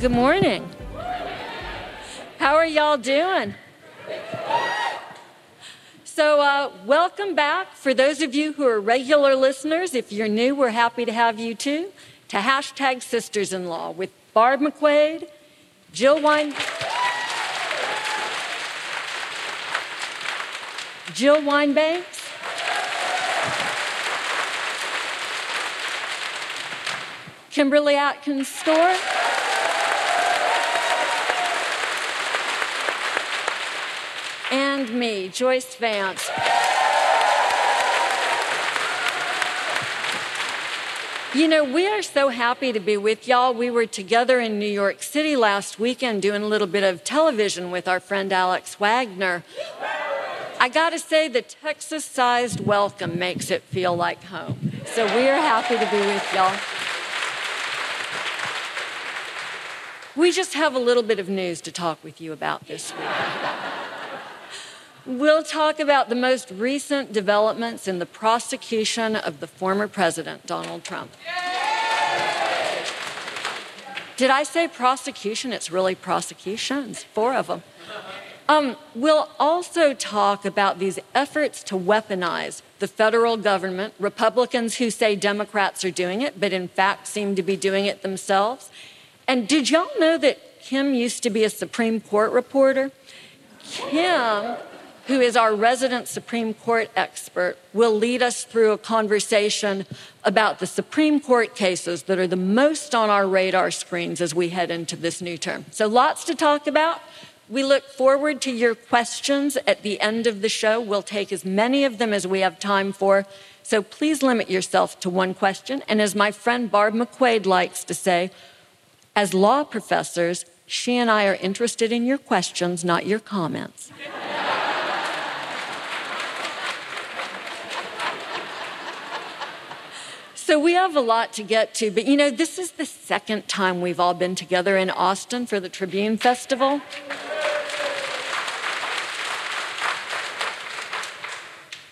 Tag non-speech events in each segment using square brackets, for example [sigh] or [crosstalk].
Good morning. How are y'all doing? So, uh, welcome back. For those of you who are regular listeners, if you're new, we're happy to have you too, to hashtag Sisters in Law with Barb McQuade, Jill Wine. Jill Wine-Banks, Kimberly Atkins Stohr. And me, Joyce Vance. You know, we are so happy to be with y'all. We were together in New York City last weekend doing a little bit of television with our friend Alex Wagner. I gotta say, the Texas sized welcome makes it feel like home. So we are happy to be with y'all. We just have a little bit of news to talk with you about this week. We'll talk about the most recent developments in the prosecution of the former president, Donald Trump. Did I say prosecution? It's really prosecutions, four of them. Um, we'll also talk about these efforts to weaponize the federal government, Republicans who say Democrats are doing it, but in fact seem to be doing it themselves. And did y'all know that Kim used to be a Supreme Court reporter? Kim who is our resident Supreme Court expert, will lead us through a conversation about the Supreme Court cases that are the most on our radar screens as we head into this new term. So, lots to talk about. We look forward to your questions at the end of the show. We'll take as many of them as we have time for. So please limit yourself to one question. And as my friend Barb McQuade likes to say, as law professors, she and I are interested in your questions, not your comments. [laughs] So we have a lot to get to, but you know, this is the second time we've all been together in Austin for the Tribune Festival.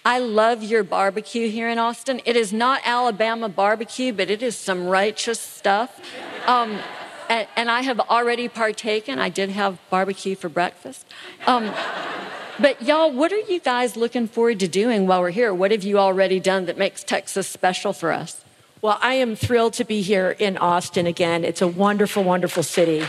I love your barbecue here in Austin. It is not Alabama barbecue, but it is some righteous stuff. Um, and, and, I have already partaken. I did have barbecue for breakfast. Um, but y'all, what are you guys looking forward to doing while we're here? What have you already done that makes Texas special for us? Well, I am thrilled to be here in Austin again. It's a wonderful, wonderful city.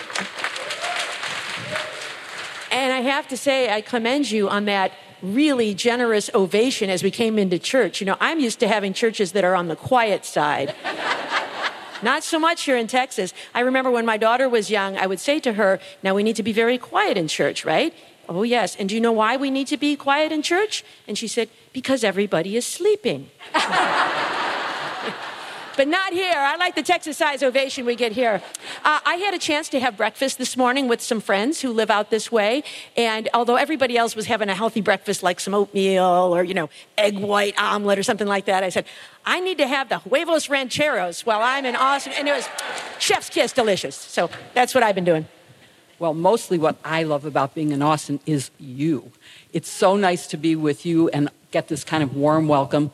And I have to say, I commend you on that really generous ovation as we came into church. You know, I'm used to having churches that are on the quiet side. [laughs] Not so much here in Texas. I remember when my daughter was young, I would say to her, Now we need to be very quiet in church, right? Oh, yes. And do you know why we need to be quiet in church? And she said, Because everybody is sleeping. [laughs] but not here. I like the Texas size ovation we get here. Uh, I had a chance to have breakfast this morning with some friends who live out this way. And although everybody else was having a healthy breakfast like some oatmeal or, you know, egg white omelet or something like that, I said, I need to have the huevos rancheros while I'm in Austin. And it was chef's kiss delicious. So that's what I've been doing. Well, mostly what I love about being in Austin is you. It's so nice to be with you and get this kind of warm welcome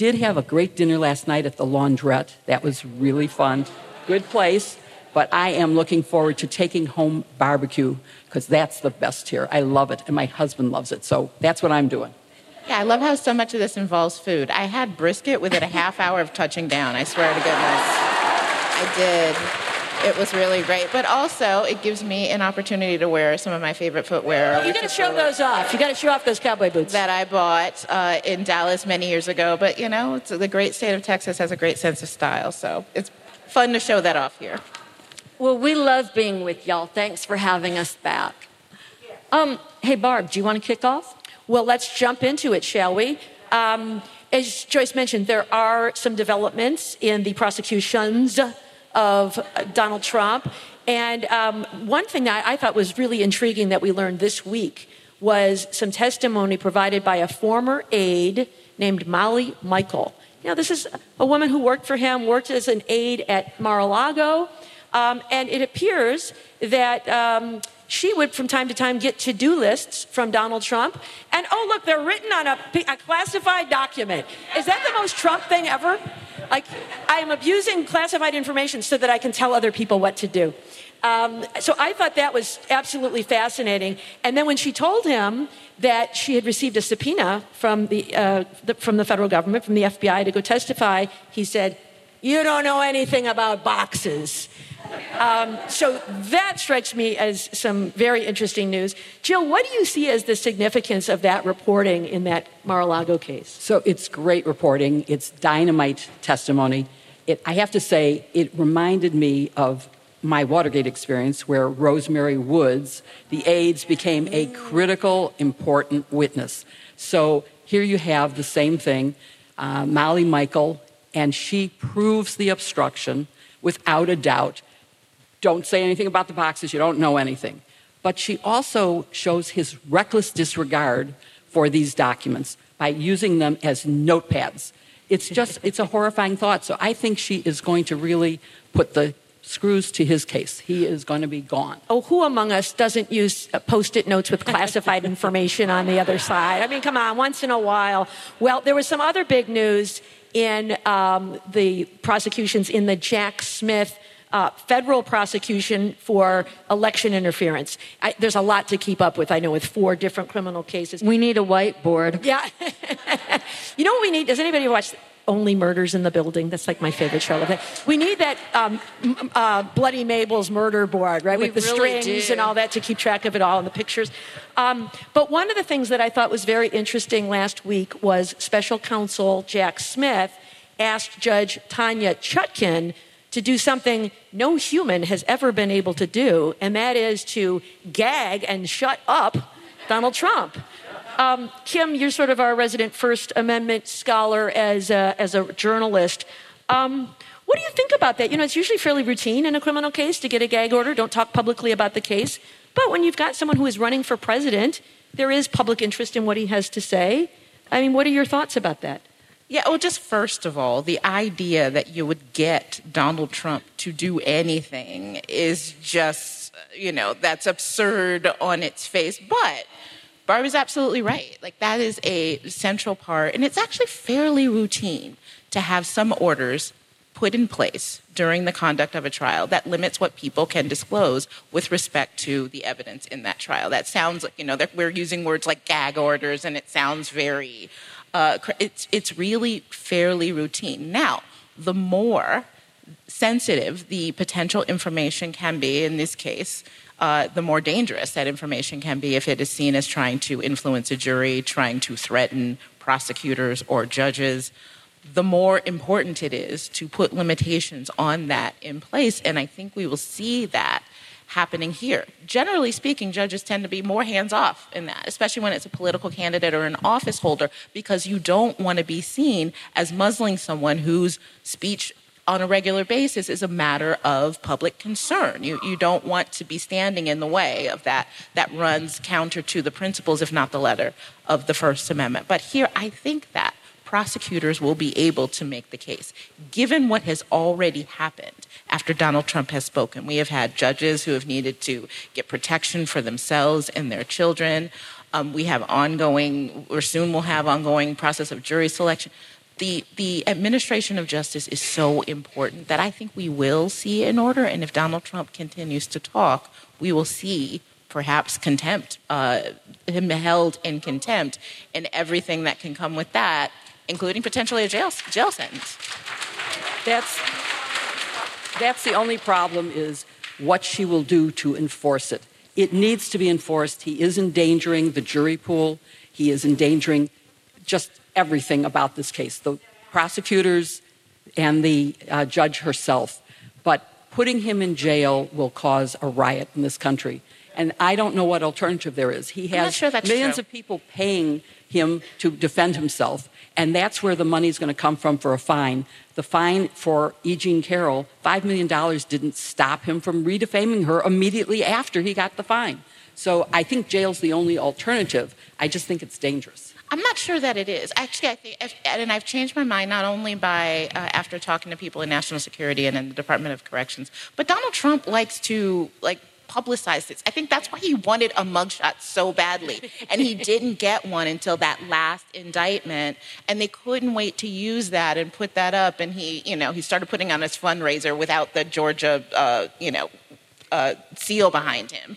did have a great dinner last night at the Launderette. That was really fun. Good place. But I am looking forward to taking home barbecue because that's the best here. I love it, and my husband loves it. So that's what I'm doing. Yeah, I love how so much of this involves food. I had brisket within a half hour of touching down. I swear to goodness. I did it was really great. But also, it gives me an opportunity to wear some of my favorite footwear. You got to show those off. You got to show off those cowboy boots that I bought uh, in Dallas many years ago. But you know, the great state of Texas has a great sense of style, so it's fun to show that off here. Well, we love being with y'all. Thanks for having us back. Um, hey, Barb, do you want to kick off? Well, let's jump into it, shall we? Um, as Joyce mentioned, there are some developments in the prosecutions of Donald Trump. And um, one thing that I thought was really intriguing that we learned this week was some testimony provided by a former aide named Molly Michael. Now, this is a woman who worked for him, worked as an aide at Mar a Lago, um, and it appears that um, she would from time to time get to do lists from Donald Trump. And oh, look, they're written on a, a classified document. Is that the most Trump thing ever? Like, I am abusing classified information so that I can tell other people what to do. Um, so I thought that was absolutely fascinating. And then when she told him that she had received a subpoena from the, uh, the, from the federal government, from the FBI to go testify, he said, You don't know anything about boxes. Um, so that strikes me as some very interesting news. Jill, what do you see as the significance of that reporting in that Mar a Lago case? So it's great reporting, it's dynamite testimony. It, I have to say, it reminded me of my Watergate experience, where Rose Mary Woods, the aides, became a critical, important witness. So here you have the same thing uh, Molly Michael, and she proves the obstruction without a doubt. Don't say anything about the boxes, you don't know anything. But she also shows his reckless disregard for these documents by using them as notepads. It's just, it's a horrifying thought. So I think she is going to really put the screws to his case. He is going to be gone. Oh, who among us doesn't use uh, post it notes with classified information on the other side? I mean, come on, once in a while. Well, there was some other big news in um, the prosecutions in the Jack Smith. Uh, federal prosecution for election interference. I, there's a lot to keep up with, I know, with four different criminal cases. We need a whiteboard. Yeah. [laughs] you know what we need? Does anybody watch only Murders in the Building. That's like my favorite show. We need that um, uh, Bloody Mabel's murder board, right, we with the really strings do. and all that to keep track of it all and the pictures. Um, but one of the things that I thought was very interesting last week was Special Counsel Jack Smith asked Judge Tanya Chutkan to do something no human has ever been able to do, and that is to gag and shut up Donald Trump. Um, Kim, you're sort of our resident First Amendment scholar as a, as a journalist. Um, what do you think about that? You know, it's usually fairly routine in a criminal case to get a gag order. Don't talk publicly about the case. But when you've got someone who is running for president, there is public interest in what he has to say. I mean, what are your thoughts about that? Yeah, well, just first of all, the idea that you would get Donald Trump to do anything is just, you know, that's absurd on its face. But Barb is absolutely right. Like, that is a central part, and it's actually fairly routine to have some orders put in place during the conduct of a trial that limits what people can disclose with respect to the evidence in that trial. That sounds like, you know, we're using words like gag orders, and it sounds very, uh, it's, it's really fairly routine. Now, the more sensitive the potential information can be in this case, uh, the more dangerous that information can be if it is seen as trying to influence a jury, trying to threaten prosecutors or judges. The more important it is to put limitations on that in place. And I think we will see that happening here. Generally speaking, judges tend to be more hands off in that, especially when it's a political candidate or an office holder, because you don't want to be seen as muzzling someone whose speech on a regular basis is a matter of public concern. You, you don't want to be standing in the way of that. That runs counter to the principles, if not the letter, of the First Amendment. But here, I think that prosecutors will be able to make the case. Given what has already happened after Donald Trump has spoken, we have had judges who have needed to get protection for themselves and their children. Um, we have ongoing, or soon will have ongoing process of jury selection the the administration of justice is so important that I think we will see an order. And if Donald Trump continues to talk, we will see perhaps contempt, uh, him held in contempt, and everything that can come with that, including potentially a jail jail sentence. That's that's the only problem is what she will do to enforce it. It needs to be enforced. He is endangering the jury pool. He is endangering just everything about this case the prosecutors and the uh, judge herself. But putting him in jail will cause a riot in this country. And I don't know what alternative there is. He has sure millions true. of people paying him to defend himself, and that's where the money is going to come from for a fine. The fine for E. Jean Carroll, $5 million, didn't stop him from redefaming her immediately after he got the fine. So I think jail's the only alternative. I just think it's dangerous. I'm not sure that it is. Actually, I think, and I've changed my mind not only by uh, after talking to people in national security and in the Department of Corrections, but Donald Trump likes to like publicize this. I think that's why he wanted a mugshot so badly, and he [laughs] didn't get one until that last indictment, and they couldn't wait to use that and put that up. And he, you know, he started putting on his fundraiser without the Georgia, uh, you know, uh, seal behind him.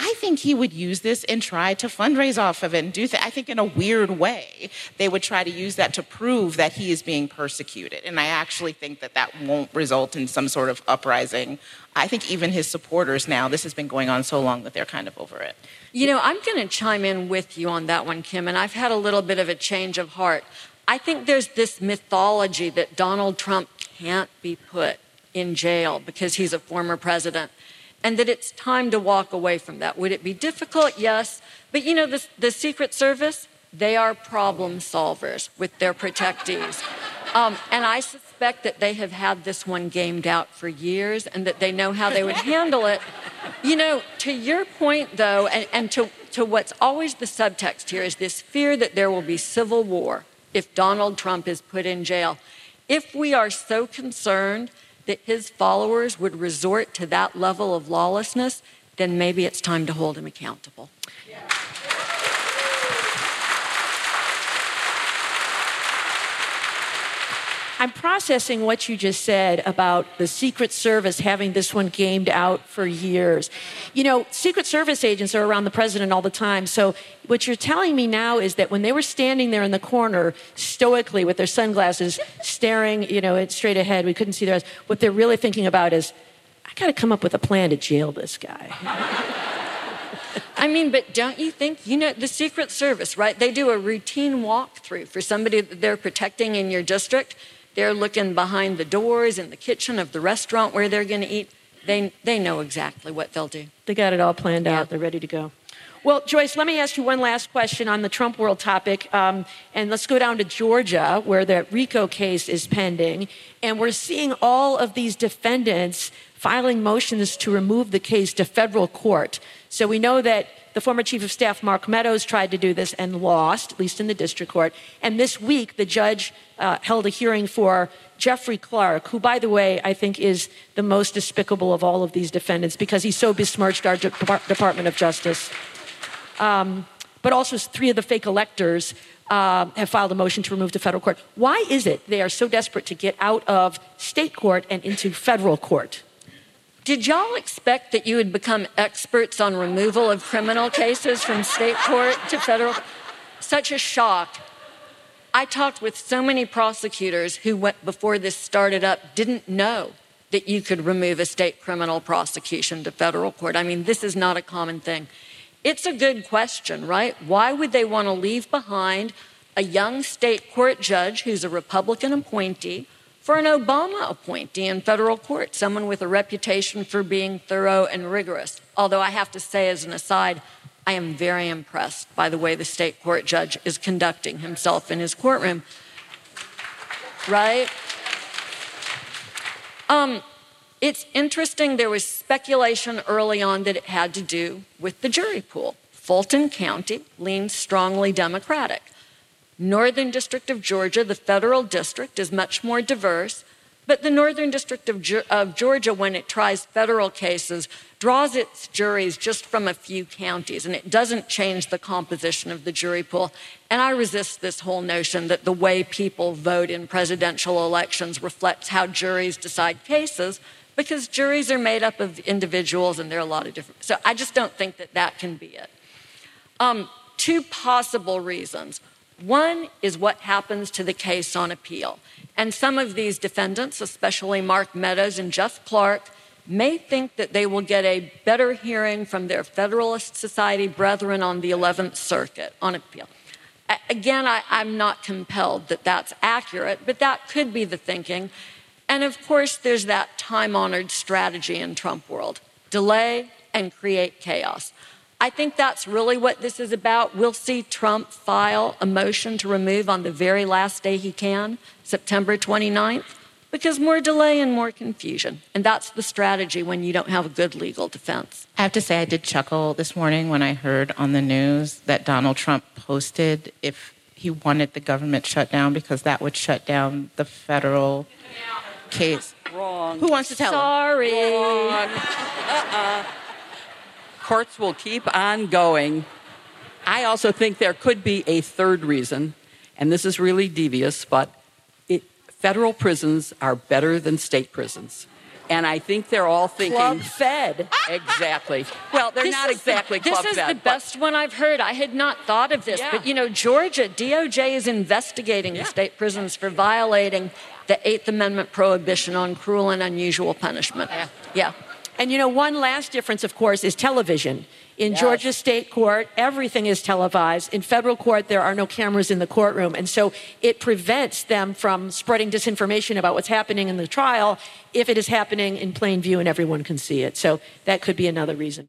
I think he would use this and try to fundraise off of it and do that. I think in a weird way, they would try to use that to prove that he is being persecuted. And I actually think that that won't result in some sort of uprising. I think even his supporters now, this has been going on so long that they're kind of over it. You know, I'm going to chime in with you on that one, Kim, and I've had a little bit of a change of heart. I think there's this mythology that Donald Trump can't be put in jail because he's a former president and that it's time to walk away from that. Would it be difficult? Yes. But you know, the, the Secret Service, they are problem solvers with their protectees. Um, and I suspect that they have had this one gamed out for years and that they know how they would handle it. You know, to your point, though, and, and to, to what's always the subtext here is this fear that there will be civil war if Donald Trump is put in jail. If we are so concerned that his followers would resort to that level of lawlessness, then maybe it's time to hold him accountable. I'm processing what you just said about the Secret Service having this one gamed out for years. You know, Secret Service agents are around the president all the time. So, what you're telling me now is that when they were standing there in the corner, stoically with their sunglasses, staring, you know, straight ahead, we couldn't see their eyes, what they're really thinking about is, I got to come up with a plan to jail this guy. [laughs] I mean, but don't you think, you know, the Secret Service, right? They do a routine walkthrough for somebody that they're protecting in your district. They're looking behind the doors in the kitchen of the restaurant where they're going to eat. They, they know exactly what they'll do. They got it all planned Yeah. out. They're ready to go. Well, Joyce, let me ask you one last question on the Trump world topic. Um, and let's go down to Georgia, where the RICO case is pending. And we're seeing all of these defendants filing motions to remove the case to federal court. So we know that the former chief of staff, Mark Meadows, tried to do this and lost, at least in the district court. And this week, the judge uh, held a hearing for Jeffrey Clark, who, by the way, I think is the most despicable of all of these defendants because he so besmirched our De- Department of Justice. Um, but also, three of the fake electors uh, have filed a motion to remove to federal court. Why is it they are so desperate to get out of state court and into federal court? Did y'all expect that you would become experts on removal of criminal cases from state court to federal? Such a shock. I talked with so many prosecutors who went before this started up didn't know that you could remove a state criminal prosecution to federal court. I mean, this is not a common thing. It's a good question, right? Why would they want to leave behind a young state court judge who's a Republican appointee for an Obama appointee in federal court, someone with a reputation for being thorough and rigorous? Although I have to say, as an aside, I am very impressed by the way the state court judge is conducting himself in his courtroom. Right? Um, it's interesting, there was speculation early on that it had to do with the jury pool. Fulton County leans strongly Democratic. Northern District of Georgia, the federal district, is much more diverse, but the Northern District of, of Georgia, when it tries federal cases, draws its juries just from a few counties, and it doesn't change the composition of the jury pool. And I resist this whole notion that the way people vote in presidential elections reflects how juries decide cases, because juries are made up of individuals, and there are a lot of different. So I just don't think that that can be it. Um, two possible reasons. One is what happens to the case on appeal. And some of these defendants, especially Mark Meadows and Jeff Clark, may think that they will get a better hearing from their Federalist Society brethren on the 11th Circuit on appeal. Again, I, I'm not compelled that that's accurate, but that could be the thinking. And of course, there's that time honored strategy in Trump world delay, and create chaos. I think that's really what this is about. We'll see Trump file a motion to remove on the very last day he can, September 29th, because more delay and more confusion. And that's the strategy when you don't have a good legal defense. I have to say, I did chuckle this morning when I heard on the news that Donald Trump posted if he wanted the government shut down because that would shut down the federal case. Wrong. Who wants to tell him? Sorry. Uh-uh. Courts will keep on going. I also think there could be a third reason, and this is really devious, but it, federal prisons are better than state prisons. And I think they're all thinking. Club fed. Exactly. [laughs] Well, they're This not the- exactly club This is fed, the best one I've heard. I had not thought of this, Yeah. but you know, Georgia DOJ is investigating Yeah. the state prisons for violating the Eighth Amendment prohibition on cruel and unusual punishment. Yeah. yeah. And you know, one last difference, of course, is television. In Yes. Georgia state court, everything is televised. In federal court, there are no cameras in the courtroom. And so it prevents them from spreading disinformation about what's happening in the trial if it is happening in plain view and everyone can see it. So that could be another reason.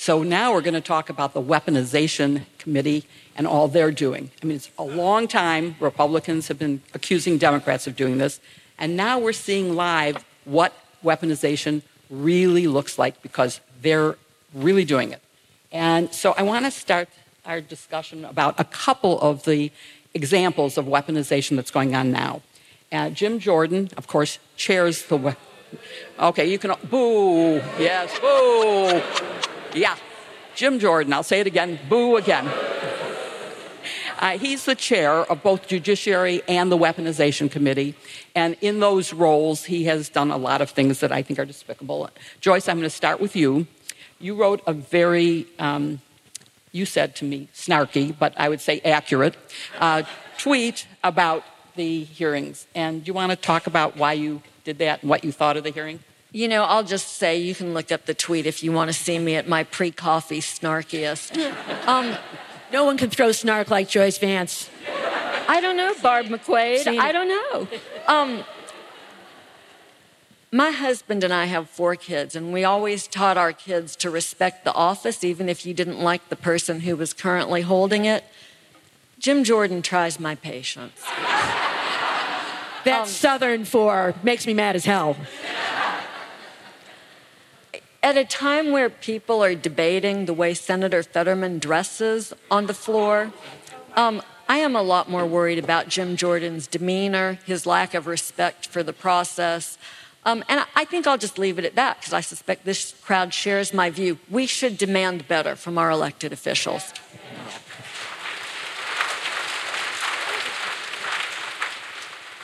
So now we're going to talk about the Weaponization Committee and all they're doing. I mean, it's a long time Republicans have been accusing Democrats of doing this, and now we're seeing live what weaponization really looks like because they're really doing it. And so I want to start our discussion about a couple of the examples of weaponization that's going on now. Uh, Jim Jordan, of course, chairs the. We- okay, you can. Boo! Yes, boo! Yeah, Jim Jordan, I'll say it again, boo again. Uh, he's the chair of both Judiciary and the Weaponization Committee. And in those roles, he has done a lot of things that I think are despicable. Joyce, I'm going to start with you. You wrote a very, um, you said to me, snarky, but I would say accurate, uh, tweet about the hearings. And do you want to talk about why you did that and what you thought of the hearing? You know, I'll just say you can look up the tweet if you want to see me at my pre coffee snarkiest. Um, No one can throw snark like Joyce Vance. I don't know, Barb it. I don't know. Um, my husband and I have four kids, and we always taught our kids to respect the office, even if you didn't like the person who was currently holding it. Jim Jordan tries my patience. That's Southern for makes me mad as hell. At a time where people are debating the way Senator Fetterman dresses on the floor, um, I am a lot more worried about Jim Jordan's demeanor, his lack of respect for the process. Um, and I- think I'll just leave it at that because I suspect this crowd shares my view. We should demand better from our elected officials.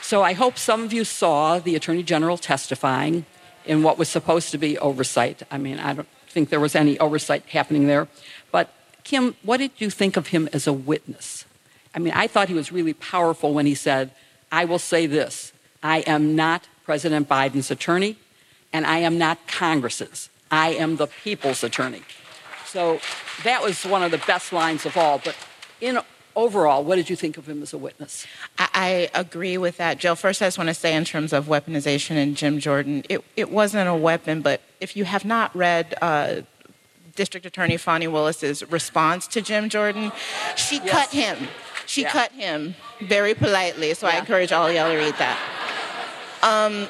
So I hope some of you saw the Attorney General testifying in what was supposed to be oversight. I mean, I don't think there was any oversight happening there. But Kim, what did you think of him as a witness? I mean, I thought he was really powerful when he said, I will say this I am not President Biden's attorney, and I am not Congress's. I am the people's attorney. So that was one of the best lines of all. But in overall, what did you think of him as a witness? I, I agree with that, Jill. First, I just want to say, in terms of weaponization and Jim Jordan, it, it wasn't a weapon, but if you have not read uh, District Attorney Fani Willis's response to Jim Jordan, she yes. cut him. She yeah. cut him very politely, so yeah. I encourage all y'all to read that. Um,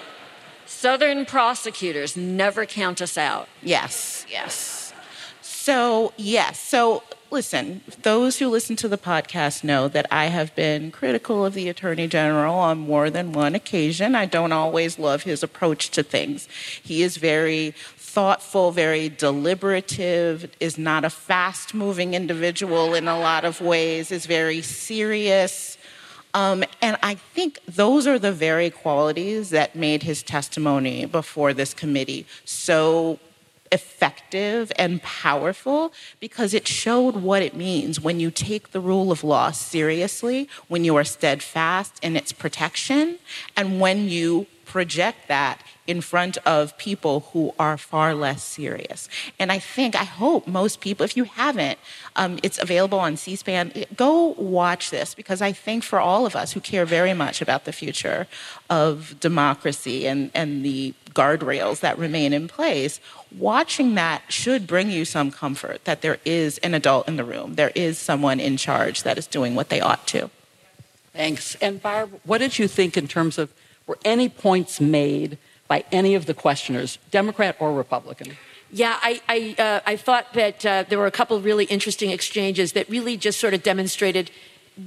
Southern prosecutors never count us out. Yes, yes. So, yes. So, listen, those who listen to the podcast know that I have been critical of the Attorney General on more than one occasion. I don't always love his approach to things. He is very thoughtful, very deliberative, is not a fast moving individual in a lot of ways, is very serious. Um, and I think those are the very qualities that made his testimony before this committee so effective and powerful because it showed what it means when you take the rule of law seriously, when you are steadfast in its protection, and when you project that in front of people who are far less serious. And I think, I hope most people, if you haven't, um, it's available on C SPAN. Go watch this because I think for all of us who care very much about the future of democracy and, and the guardrails that remain in place, watching that should bring you some comfort that there is an adult in the room, there is someone in charge that is doing what they ought to. Thanks. And Barb, what did you think in terms of were any points made by any of the questioners, Democrat or Republican? Yeah, I, I, uh, I thought that uh, there were a couple really interesting exchanges that really just sort of demonstrated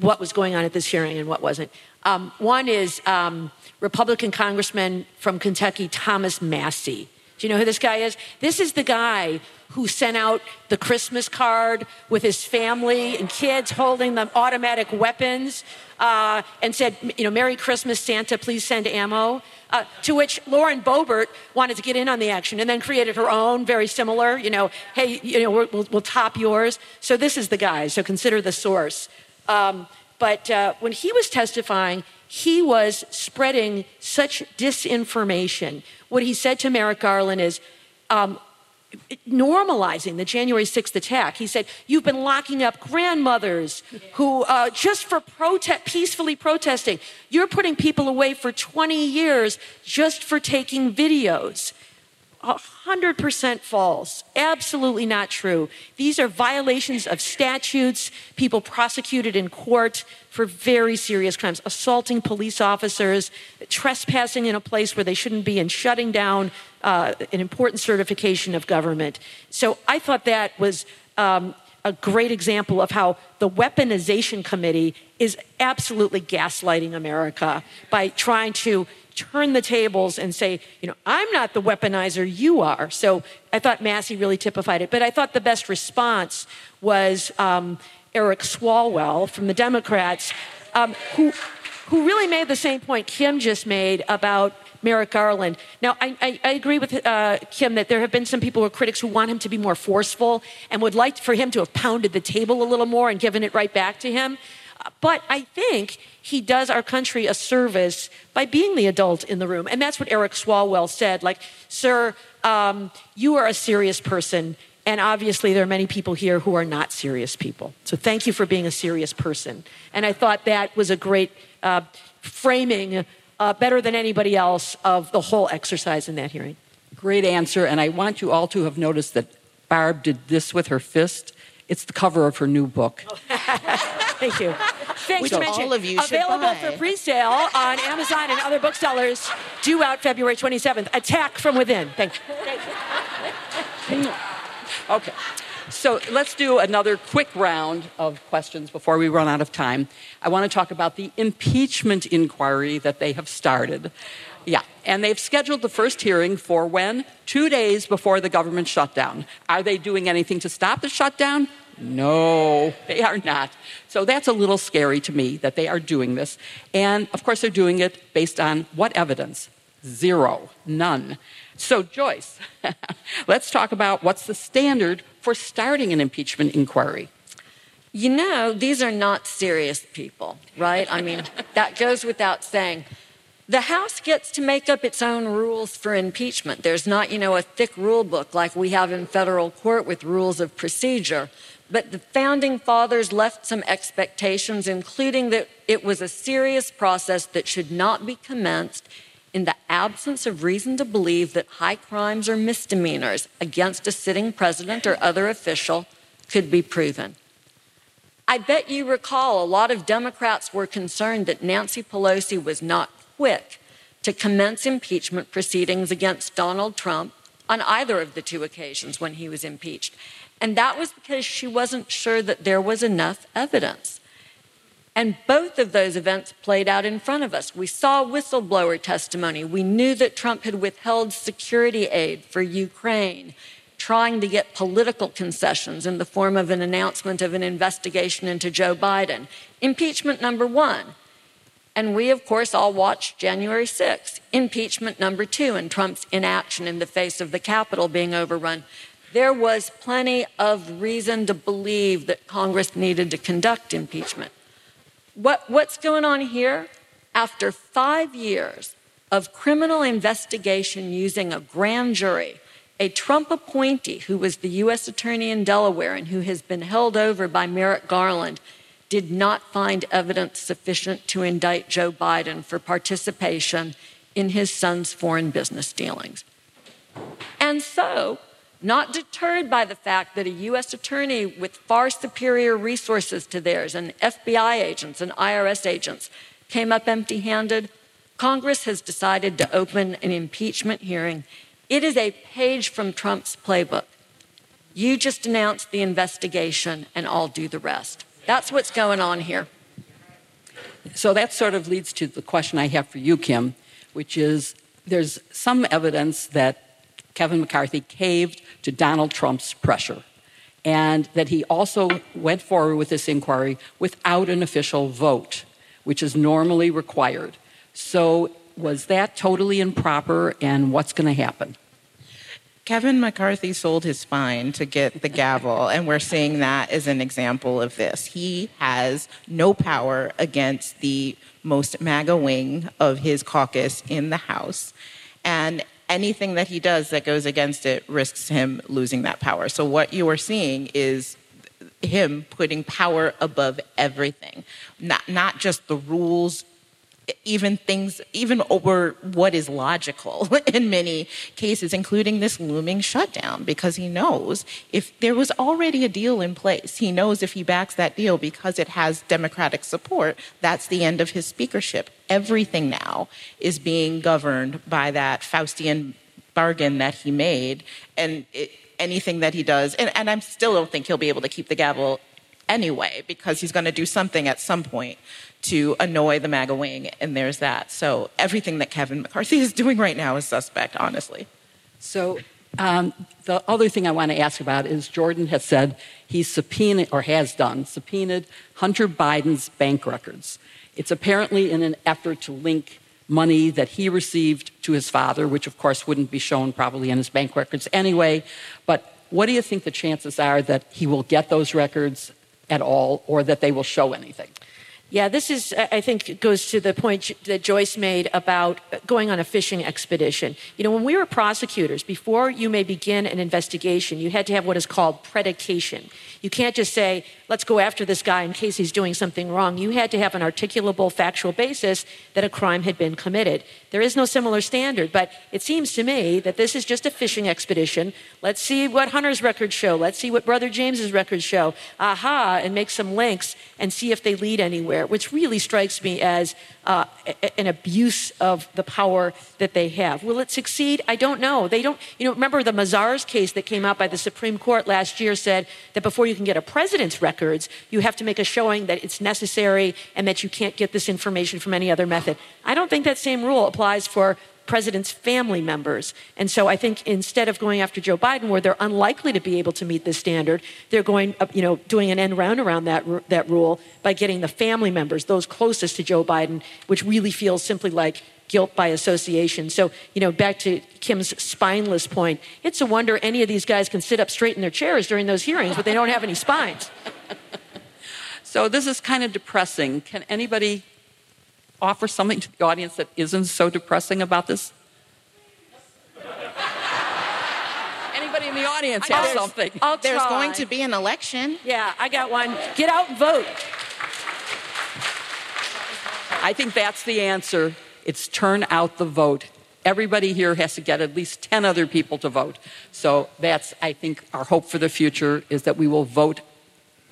what was going on at this hearing and what wasn't. Um, one is um, Republican Congressman from Kentucky, Thomas Massie. Do you know who this guy is? This is the guy who sent out the Christmas card with his family and kids holding the automatic weapons uh, and said, you know, Merry Christmas, Santa, please send ammo. Uh, to which Lauren Boebert wanted to get in on the action and then created her own, very similar, you know, hey, you know, we'll, we'll top yours. So this is the guy, so consider the source. Um, but uh, when he was testifying, he was spreading such disinformation. What he said to Merrick Garland is, um, normalizing the January 6th attack. He said, You've been locking up grandmothers who, uh, just for protest, peacefully protesting, you're putting people away for 20 years just for taking videos. 100% false. Absolutely not true. These are violations of statutes, people prosecuted in court for very serious crimes, assaulting police officers, trespassing in a place where they shouldn't be, and shutting down uh, an important certification of government. So I thought that was um, a great example of how the weaponization committee is absolutely gaslighting America by trying to turn the tables and say, you know, I'm not the weaponizer, you are. So I thought Massie really typified it. But I thought the best response was um, Eric Swalwell from the Democrats, um, who, who really made the same point Kim just made about Merrick Garland. Now, I, I, I agree with uh, Kim that there have been some people who are critics who want him to be more forceful and would like for him to have pounded the table a little more and given it right back to him. But I think he does our country a service by being the adult in the room. And that's what Eric Swalwell said. Like, sir, um, you are a serious person. And obviously, there are many people here who are not serious people. So thank you for being a serious person. And I thought that was a great uh, framing, uh, better than anybody else, of the whole exercise in that hearing. Great answer. And I want you all to have noticed that Barb did this with her fist. It's the cover of her new book. [laughs] Thank you. Thanks Which to mention. all of you Available for pre-sale on Amazon and other booksellers. Due out February 27th. Attack from Within. Thank you. [laughs] okay. So let's do another quick round of questions before we run out of time. I want to talk about the impeachment inquiry that they have started. Yeah, and they've scheduled the first hearing for when? Two days before the government shutdown. Are they doing anything to stop the shutdown? No, they are not. So that's a little scary to me that they are doing this. And of course, they're doing it based on what evidence? Zero, none. So, Joyce, [laughs] let's talk about what's the standard for starting an impeachment inquiry. You know, these are not serious people, right? I mean, [laughs] that goes without saying. The House gets to make up its own rules for impeachment. There's not, you know, a thick rule book like we have in federal court with rules of procedure. But the founding fathers left some expectations, including that it was a serious process that should not be commenced in the absence of reason to believe that high crimes or misdemeanors against a sitting president or other official could be proven. I bet you recall a lot of Democrats were concerned that Nancy Pelosi was not quick to commence impeachment proceedings against Donald Trump on either of the two occasions when he was impeached. And that was because she wasn't sure that there was enough evidence. And both of those events played out in front of us. We saw whistleblower testimony. We knew that Trump had withheld security aid for Ukraine, trying to get political concessions in the form of an announcement of an investigation into Joe Biden. Impeachment number one. And we, of course, all watched January 6th, impeachment number two, and Trump's inaction in the face of the Capitol being overrun there was plenty of reason to believe that Congress needed to conduct impeachment. What, what's going on here? After five years of criminal investigation using a grand jury, a Trump appointee who was the U.S. Attorney in Delaware and who has been held over by Merrick Garland did not find evidence sufficient to indict Joe Biden for participation in his son's foreign business dealings. And so not deterred by the fact that a U.S. attorney with far superior resources to theirs and FBI agents and IRS agents came up empty handed, Congress has decided to open an impeachment hearing. It is a page from Trump's playbook. You just announce the investigation and I'll do the rest. That's what's going on here. So that sort of leads to the question I have for you, Kim, which is there's some evidence that Kevin McCarthy caved to Donald Trump's pressure, and that he also went forward with this inquiry without an official vote, which is normally required. So, was that totally improper, and what's going to happen? Kevin McCarthy sold his spine to get the gavel, and we're seeing that as an example of this. He has no power against the most MAGA wing of his caucus in the House. And anything that he does that goes against it risks him losing that power. So what you are seeing is him putting power above everything, not not just the rules even things, even over what is logical [laughs] in many cases, including this looming shutdown, because he knows if there was already a deal in place, he knows if he backs that deal because it has Democratic support, that's the end of his speakership. Everything now is being governed by that Faustian bargain that he made, and it, anything that he does, and, and I still don't think he'll be able to keep the gavel anyway because he's going to do something at some point to annoy the MAGA wing, and there's that. So everything that Kevin McCarthy is doing right now is suspect, honestly. So um, the other thing I want to ask about is Jordan has said he's subpoenaed, or has done, subpoenaed Hunter Biden's bank records. It's apparently in an effort to link money that he received to his father, which of course wouldn't be shown probably in his bank records anyway. But what do you think the chances are that he will get those records at all or that they will show anything? Yeah, this is, I think, goes to the point that Joyce made about going on a fishing expedition. You know, when we were prosecutors, before you may begin an investigation, you had to have what is called predication. You can't just say, let's go after this guy in case he's doing something wrong. You had to have an articulable factual basis that a crime had been committed. There is no similar standard, but it seems to me that this is just a fishing expedition. Let's see what Hunter's records show. Let's see what Brother James's records show. Aha, and make some links and see if they lead anywhere, which really strikes me as uh, an abuse of the power that they have. Will it succeed? I don't know. They don't, you know, remember the Mazars case that came out by the Supreme Court last year said that before you can get a president's records, you have to make a showing that it's necessary and that you can't get this information from any other method. I don't think that same rule applies for president's family members. And so I think instead of going after Joe Biden, where they're unlikely to be able to meet this standard, they're going, uh, you know, doing an end round around that, that rule by getting the family members, those closest to Joe Biden, which really feels simply like guilt by association. So, you know, back to Kim's spineless point, it's a wonder any of these guys can sit up straight in their chairs during those hearings, but they don't have any spines. so this is kind of depressing. Can anybody offer something to the audience that isn't so depressing about this? Anybody in the audience I has got- something. I'll There's try. going to be an election. Yeah, I got one. Get out and vote. I think that's the answer. It's turn out the vote. Everybody here has to get at least 10 other people to vote. So that's, I think, our hope for the future is that we will vote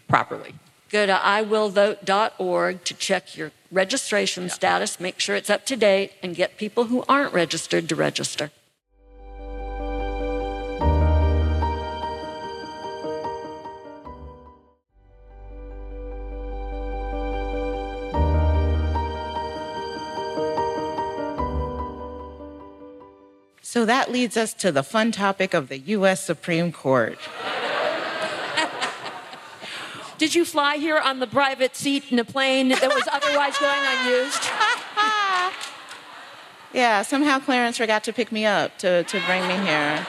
properly. Go to iwillvote.org to check your registration status, make sure it's up to date, and get people who aren't registered to register. So that leads us to the fun topic of the U.S. Supreme Court. Did you fly here on the private seat in a plane that was otherwise going unused? [laughs] Yeah, somehow Clarence forgot to pick me up to, to bring me here.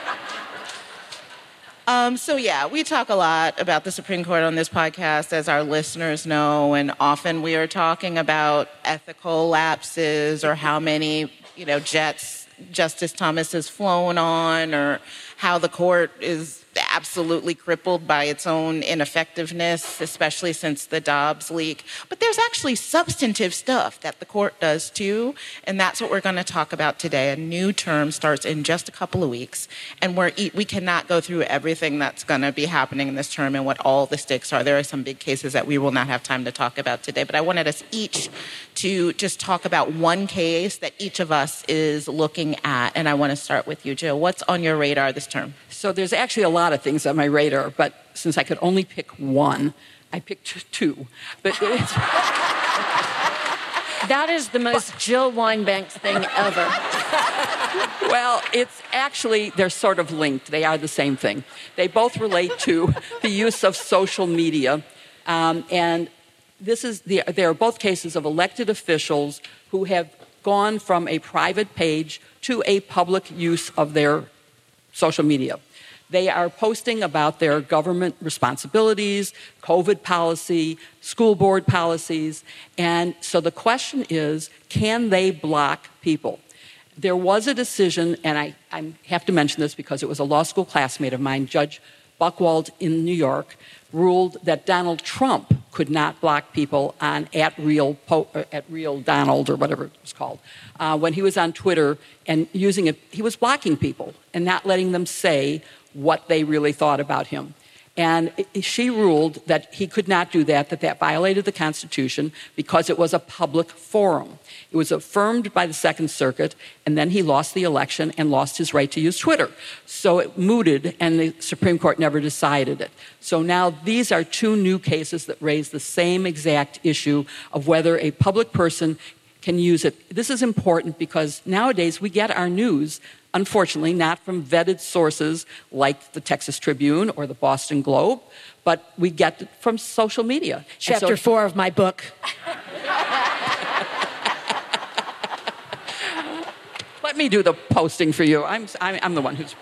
Um, so, yeah, we talk a lot about the Supreme Court on this podcast, as our listeners know, and often we are talking about ethical lapses or how many, you know, jets Justice Thomas has flown on, or how the court is absolutely crippled by its own ineffectiveness, especially since the Dobbs leak. But there's actually substantive stuff that the court does too, and that's what we're going to talk about today. A new term starts in just a couple of weeks, and we're, we cannot go through everything that's going to be happening in this term and what all the stakes are. There are some big cases that we will not have time to talk about today, but I wanted us each to just talk about one case that each of us is looking at, and I want to start with you, Jill. What's on your radar this term? So there's actually a lot of things on my radar, but since I could only pick one, I picked two. But it's, [laughs] That is the most Jill Wine-Banks thing ever. well, it's actually, they're sort of linked. They are the same thing. They both relate to the use of social media. Um, and this is the, they are both cases of elected officials who have gone from a private page to a public use of their social media. They are posting about their government responsibilities, COVID policy, school board policies. And so the question is can they block people? There was a decision, and I, I have to mention this because it was a law school classmate of mine, Judge Buchwald in New York, ruled that Donald Trump could not block people on at real po- at real Donald or whatever it was called uh, when he was on Twitter and using it. He was blocking people and not letting them say what they really thought about him. And she ruled that he could not do that, that that violated the Constitution because it was a public forum. It was affirmed by the Second Circuit, and then he lost the election and lost his right to use Twitter. So it mooted, and the Supreme Court never decided it. So now these are two new cases that raise the same exact issue of whether a public person can use it. This is important because nowadays we get our news, unfortunately, not from vetted sources like the Texas Tribune or the Boston Globe, but we get it from social media. Chapter so- four of my book. [laughs] Let me do the posting for you. I'm, I'm, I'm the one who's.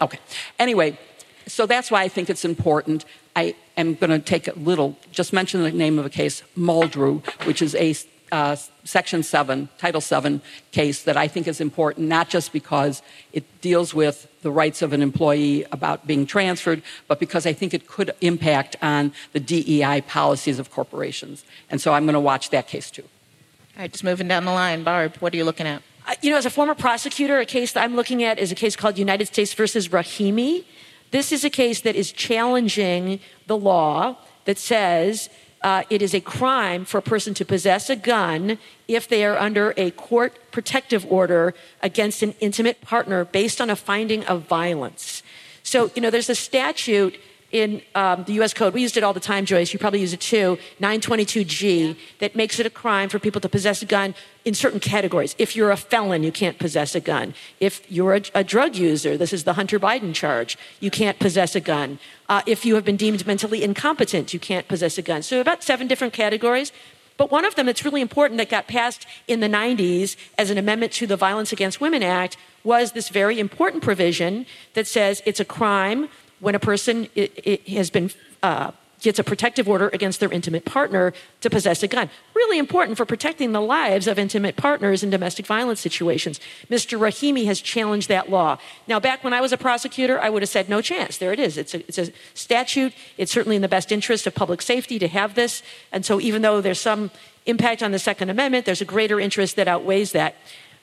Okay. Anyway, so that's why I think it's important. I am going to take a little, just mention the name of a case, Muldrow, which is a uh, Section 7, Title 7 case that I think is important, not just because it deals with the rights of an employee about being transferred, but because I think it could impact on the DEI policies of corporations. And so I'm going to watch that case too. All right, just moving down the line. Barb, what are you looking at? Uh, You know, as a former prosecutor, a case that I'm looking at is a case called United States versus Rahimi. This is a case that is challenging the law that says uh, it is a crime for a person to possess a gun if they are under a court protective order against an intimate partner based on a finding of violence. So, you know, there's a statute in um, the US Code, we used it all the time, Joyce, you probably use it too, 922G, that makes it a crime for people to possess a gun in certain categories. If you're a felon, you can't possess a gun. If you're a, a drug user, this is the Hunter Biden charge, you can't possess a gun. Uh, if you have been deemed mentally incompetent, you can't possess a gun. So, about seven different categories. But one of them that's really important that got passed in the 90s as an amendment to the Violence Against Women Act was this very important provision that says it's a crime when a person i- i- has been uh, gets a protective order against their intimate partner to possess a gun. Really important for protecting the lives of intimate partners in domestic violence situations. Mr. Rahimi has challenged that law. Now, back when I was a prosecutor, I would have said, no chance. There it is. It's a, it's a statute. It's certainly in the best interest of public safety to have this. And so, even though there's some impact on the Second Amendment, there's a greater interest that outweighs that.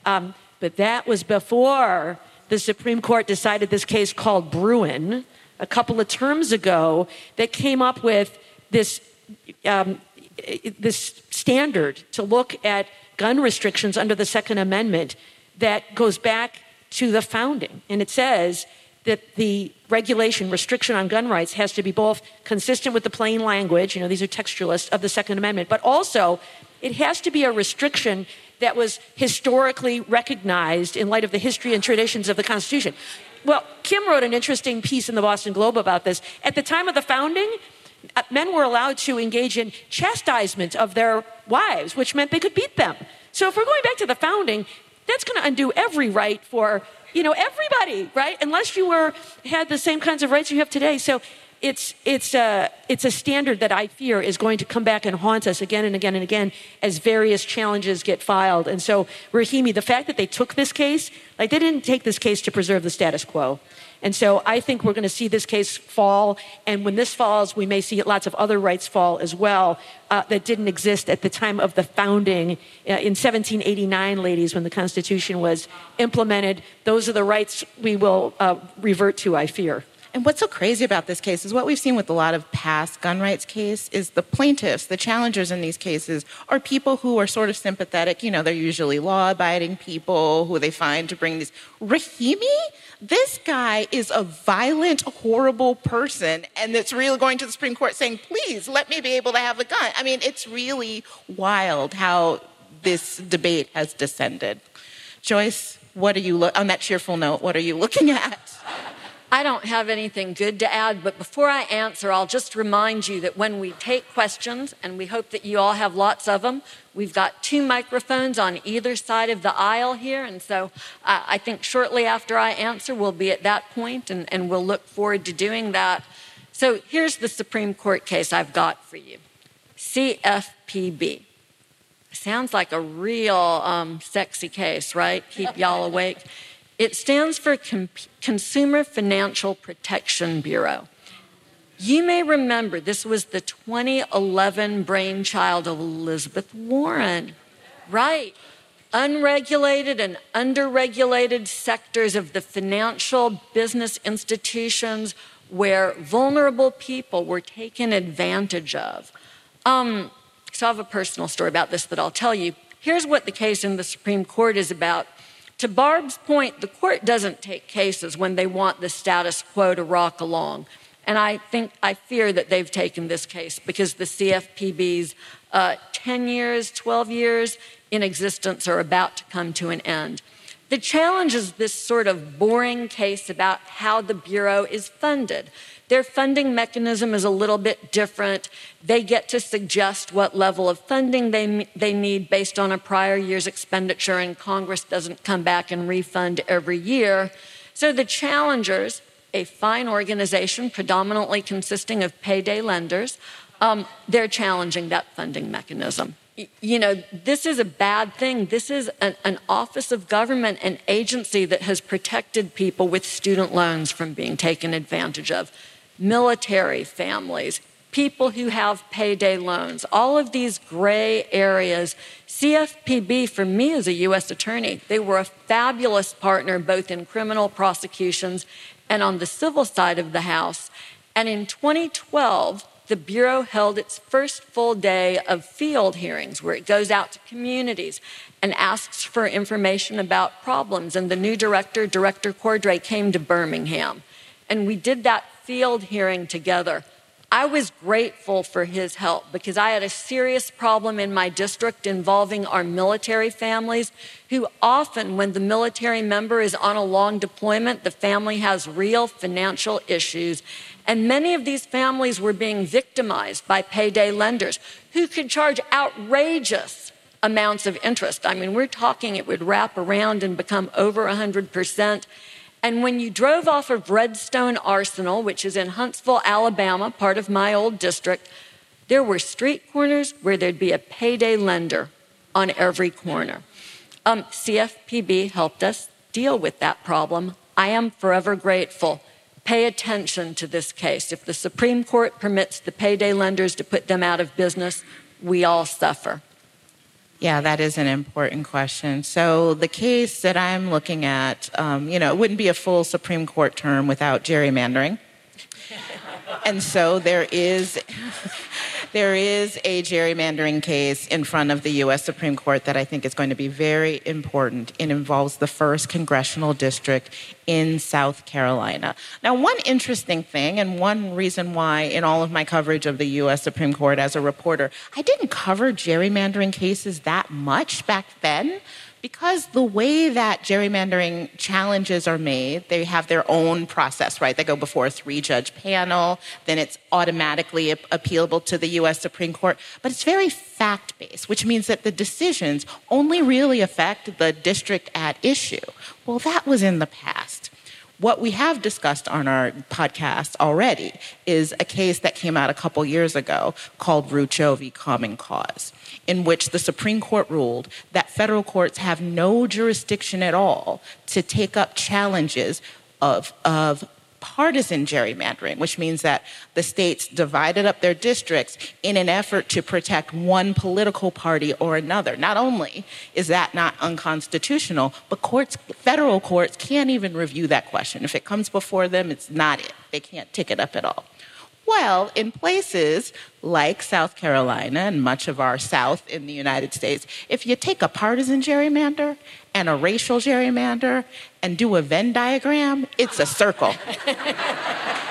Um, but that was before the Supreme Court decided this case called Bruen a couple of terms ago that came up with this, um, this standard to look at gun restrictions under the Second Amendment that goes back to the founding. And it says that the regulation, restriction on gun rights, has to be both consistent with the plain language, you know, these are textualists of the Second Amendment, but also it has to be a restriction that was historically recognized in light of the history and traditions of the Constitution. Well, Kim wrote an interesting piece in the Boston Globe about this. At the time of the founding, uh, men were allowed to engage in chastisement of their wives, which meant they could beat them. So if we're going back to the founding, that's going to undo every right for you know everybody, right? Unless you were had the same kinds of rights you have today. So it's, it's, a, it's a standard that I fear is going to come back and haunt us again and again and again as various challenges get filed. And so, Rahimi, the fact that they took this case, like they didn't take this case to preserve the status quo. And so I think we're going to see this case fall. And when this falls, we may see lots of other rights fall as well uh, that didn't exist at the time of the founding uh, in 1789, ladies, when the Constitution was implemented. Those are the rights we will uh, revert to, I fear. And what's so crazy about this case is what we've seen with a lot of past gun rights cases is the plaintiffs, the challengers in these cases, are people who are sort of sympathetic. You know, they're usually law-abiding people who they find to bring these. Rahimi, this guy is a violent, horrible person, and it's really going to the Supreme Court saying, "Please let me be able to have a gun." I mean, it's really wild how this debate has descended. Joyce, what are you lo- on that cheerful note? What are you looking at? I don't have anything good to add, but before I answer, I'll just remind you that when we take questions, and we hope that you all have lots of them, we've got two microphones on either side of the aisle here. And so uh, I think shortly after I answer, we'll be at that point, and, and we'll look forward to doing that. So here's the Supreme Court case I've got for you CFPB. Sounds like a real um, sexy case, right? Keep y'all awake. [laughs] It stands for Com- Consumer Financial Protection Bureau. You may remember this was the 2011 brainchild of Elizabeth Warren. Right. Unregulated and underregulated sectors of the financial business institutions where vulnerable people were taken advantage of. Um, so I have a personal story about this that I'll tell you. Here's what the case in the Supreme Court is about to Barb's point, the court doesn't take cases when they want the status quo to rock along. And I think, I fear that they've taken this case because the CFPB's uh, 10 years, 12 years in existence are about to come to an end. The challenge is this sort of boring case about how the Bureau is funded. Their funding mechanism is a little bit different. They get to suggest what level of funding they, they need based on a prior year's expenditure, and Congress doesn't come back and refund every year. So the challengers, a fine organization predominantly consisting of payday lenders, um, they're challenging that funding mechanism you know, this is a bad thing. This is an, an, office of government, an agency that has protected people with student loans from being taken advantage of military families, people who have payday loans, all of these gray areas. CFPB, for me as a U.S. attorney, they were a fabulous partner both in criminal prosecutions and on the civil side of the House. And in 2012, the Bureau held its first full day of field hearings where it goes out to communities and asks for information about problems. And the new director, Director Cordray, came to Birmingham. And we did that field hearing together. I was grateful for his help because I had a serious problem in my district involving our military families, who often, when the military member is on a long deployment, the family has real financial issues. And many of these families were being victimized by payday lenders who could charge outrageous amounts of interest. I mean, we're talking it would wrap around and become over 100%. And when you drove off of Redstone Arsenal, which is in Huntsville, Alabama, part of my old district, there were street corners where there'd be a payday lender on every corner. Um, CFPB helped us deal with that problem. I am forever grateful. Pay attention to this case. If the Supreme Court permits the payday lenders to put them out of business, we all suffer. Yeah, that is an important question. So the case that I'm looking at, um, you know, it wouldn't be a full Supreme Court term without gerrymandering. and so there is [laughs] there is a gerrymandering case in front of the U.S. Supreme Court that I think is going to be very important. It involves the first congressional district in South Carolina. Now, one interesting thing, and one reason why in all of my coverage of the U.S. Supreme Court as a reporter, I didn't cover gerrymandering cases that much back then because the way that gerrymandering challenges are made, they have their own process, right? They go before a three judge panel, then it's automatically appealable to the US Supreme Court. But it's very fact based, which means that the decisions only really affect the district at issue. Well, that was in the past. What we have discussed on our podcast already is a case that came out a couple years ago called Rucho v. Common Cause in which the Supreme Court ruled that federal courts have no jurisdiction at all to take up challenges of, of partisan gerrymandering, which means that the states divided up their districts in an effort to protect one political party or another. Not only is that not unconstitutional, but courts, federal courts can't even review that question. If it comes before them, it's not it. They can't take it up at all. Well, in places like South Carolina and much of our South in the United States, if you take a partisan gerrymander and a racial gerrymander and do a Venn diagram, it's a circle. [laughs]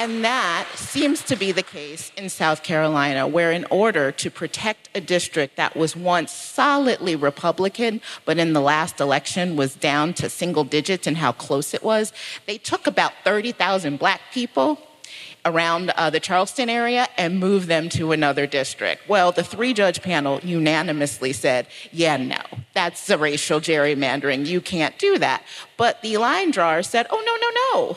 And that seems to be the case in South Carolina, where in order to protect a district that was once solidly Republican, but in the last election was down to single digits and how close it was, they took about 30,000 black people around uh, the Charleston area and moved them to another district. Well, the three judge panel unanimously said, yeah, no, that's a racial gerrymandering. You can't do that. But the line drawer said, oh, no, no, no.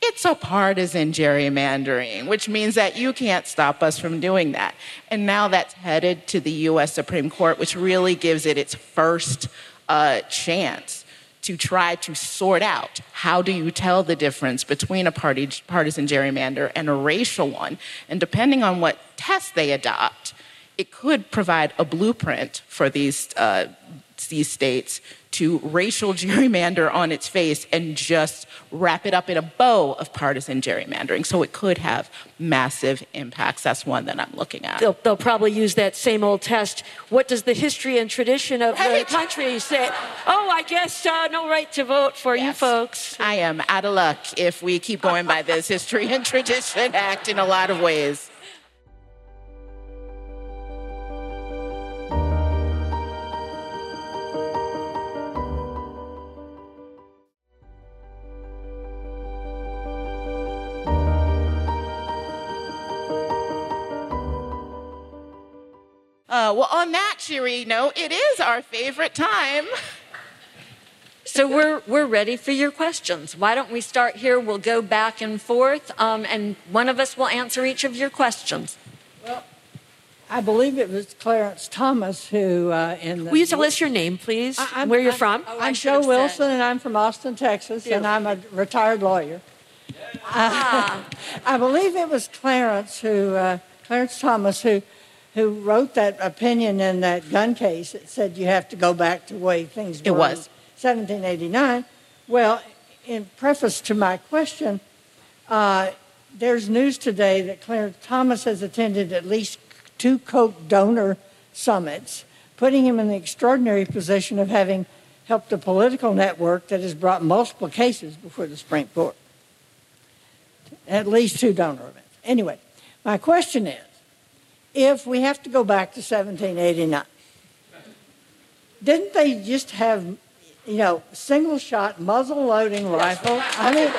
It's a partisan gerrymandering, which means that you can't stop us from doing that. And now that's headed to the US Supreme Court, which really gives it its first uh, chance to try to sort out how do you tell the difference between a party, partisan gerrymander and a racial one. And depending on what test they adopt, it could provide a blueprint for these, uh, these states to racial gerrymander on its face and just wrap it up in a bow of partisan gerrymandering. So it could have massive impacts. That's one that I'm looking at. They'll, they'll probably use that same old test. What does the history and tradition of right. the country say? Oh, I guess uh, no right to vote for yes. you folks. I am out of luck if we keep going by this History and Tradition Act in a lot of ways. Uh, well, on that cheery note, it is our favorite time. So we're, we're ready for your questions. Why don't we start here? We'll go back and forth, um, and one of us will answer each of your questions. Well, I believe it was Clarence Thomas who, uh, in the. Will you tell us your name, please? I, Where you're I'm, from? Oh, I'm Joe Wilson, said. and I'm from Austin, Texas, and I'm a retired lawyer. Ah. [laughs] I believe it was Clarence who, uh, Clarence Thomas, who who wrote that opinion in that gun case that said you have to go back to the way things were. It was. 1789. Well, in preface to my question, uh, there's news today that Clarence Thomas has attended at least two Koch donor summits, putting him in the extraordinary position of having helped a political network that has brought multiple cases before the Supreme Court. At least two donor events. Anyway, my question is if we have to go back to 1789. Didn't they just have, you know, single shot muzzle loading rifle? I mean,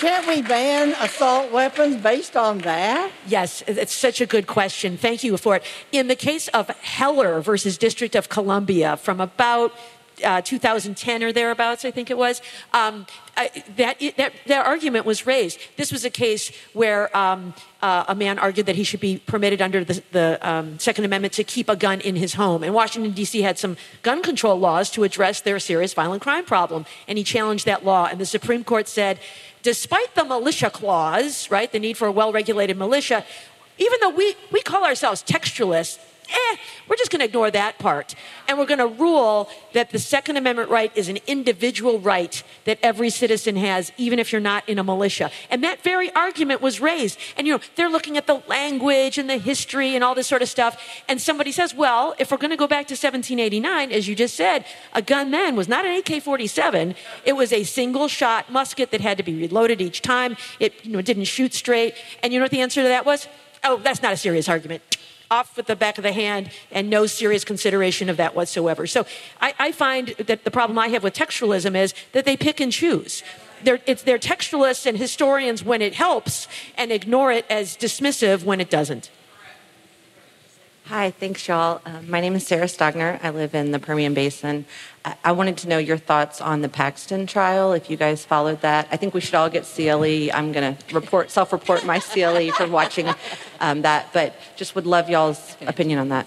can't we ban assault weapons based on that? Yes, it's such a good question. Thank you for it. In the case of Heller versus District of Columbia from about uh, 2010 or thereabouts, I think it was. Um, I, that, that, that argument was raised. This was a case where um, uh, a man argued that he should be permitted under the, the um, Second Amendment to keep a gun in his home. And Washington, D.C. had some gun control laws to address their serious violent crime problem. And he challenged that law. And the Supreme Court said, despite the militia clause, right, the need for a well regulated militia, even though we, we call ourselves textualists, eh, we're just going to ignore that part. And we're going to rule that the Second Amendment right is an individual right that every citizen has, even if you're not in a militia. And that very argument was raised. And, you know, they're looking at the language and the history and all this sort of stuff. And somebody says, well, if we're going to go back to 1789, as you just said, a gun then was not an AK 47, it was a single shot musket that had to be reloaded each time. It you know, didn't shoot straight. And you know what the answer to that was? Oh, that's not a serious argument off with the back of the hand and no serious consideration of that whatsoever. So I, I find that the problem I have with textualism is that they pick and choose. They're, they're textualists and historians when it helps and ignore it as dismissive when it doesn't. Hi, thanks, y'all. Uh, my name is Sarah Stogner. I live in the Permian Basin. I-, I wanted to know your thoughts on the Paxton trial, if you guys followed that. I think we should all get CLE. I'm going to report, self-report my CLE for watching um, that, but just would love y'all's opinion on that.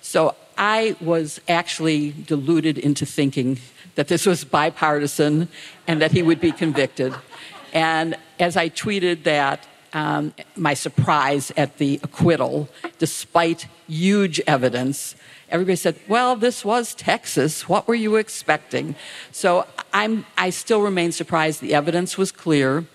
So I was actually deluded into thinking that this was bipartisan and that he would be convicted. And as I tweeted that um, my surprise at the acquittal, despite huge evidence. Everybody said, well, this was Texas. What were you expecting? So I'm, I still remain surprised. The evidence was clear.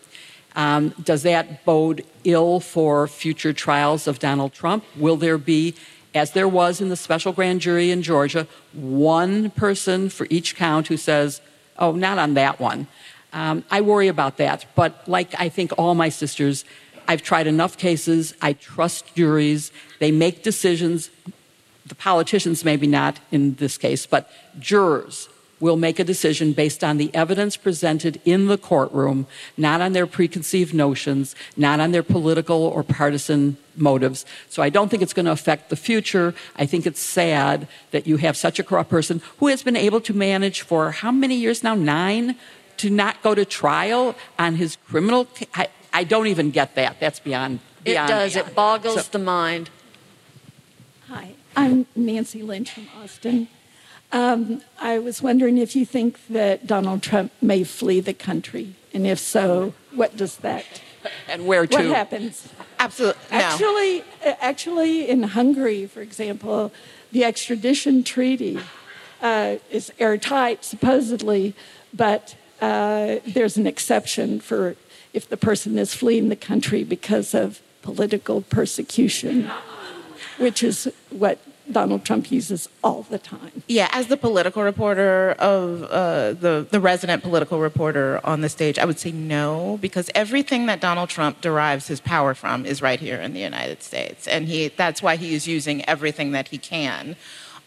Um, does that bode ill for future trials of Donald Trump? Will there be, as there was in the special grand jury in Georgia, one person for each count who says, oh, not on that one? Um, I worry about that. But like I think all my sisters, I've tried enough cases. I trust juries. They make decisions. The politicians, maybe not in this case, but jurors will make a decision based on the evidence presented in the courtroom, not on their preconceived notions, not on their political or partisan motives. So I don't think it's going to affect the future. I think it's sad that you have such a corrupt person who has been able to manage for how many years now? Nine? To not go to trial on his criminal. I, I don't even get that. That's beyond. beyond it does. Beyond. It boggles so, the mind. Hi, I'm Nancy Lynch from Austin. Um, I was wondering if you think that Donald Trump may flee the country, and if so, what does that? [laughs] And where to? What happens? Absolutely. No. Actually, actually, in Hungary, for example, the extradition treaty uh, is airtight, supposedly, but uh, there's an exception for if the person is fleeing the country because of political persecution, which is what Donald Trump uses all the time. Yeah, as the political reporter of uh, the the resident political reporter on the stage, I would say no because everything that Donald Trump derives his power from is right here in the United States, and he that's why he is using everything that he can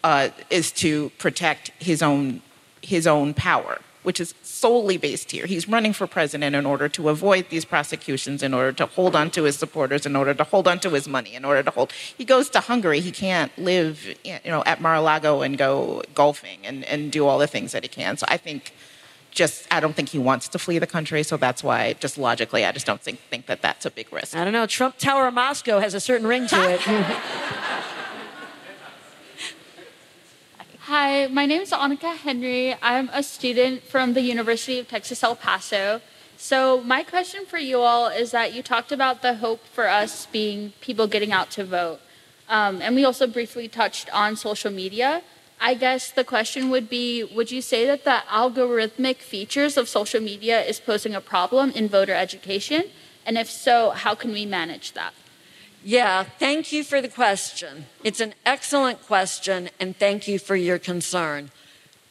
uh, is to protect his own his own power which is solely based here. He's running for president in order to avoid these prosecutions, in order to hold on to his supporters, in order to hold on to his money, in order to hold. He goes to Hungary. He can't live, you know, at Mar-a-Lago and go golfing and, and do all the things that he can. So I think just I don't think he wants to flee the country, so that's why just logically I just don't think think that that's a big risk. I don't know. Trump Tower of Moscow has a certain ring to it. [laughs] Hi, my name is Annika Henry. I'm a student from the University of Texas El Paso. So, my question for you all is that you talked about the hope for us being people getting out to vote. Um, and we also briefly touched on social media. I guess the question would be Would you say that the algorithmic features of social media is posing a problem in voter education? And if so, how can we manage that? Yeah, thank you for the question. It's an excellent question, and thank you for your concern.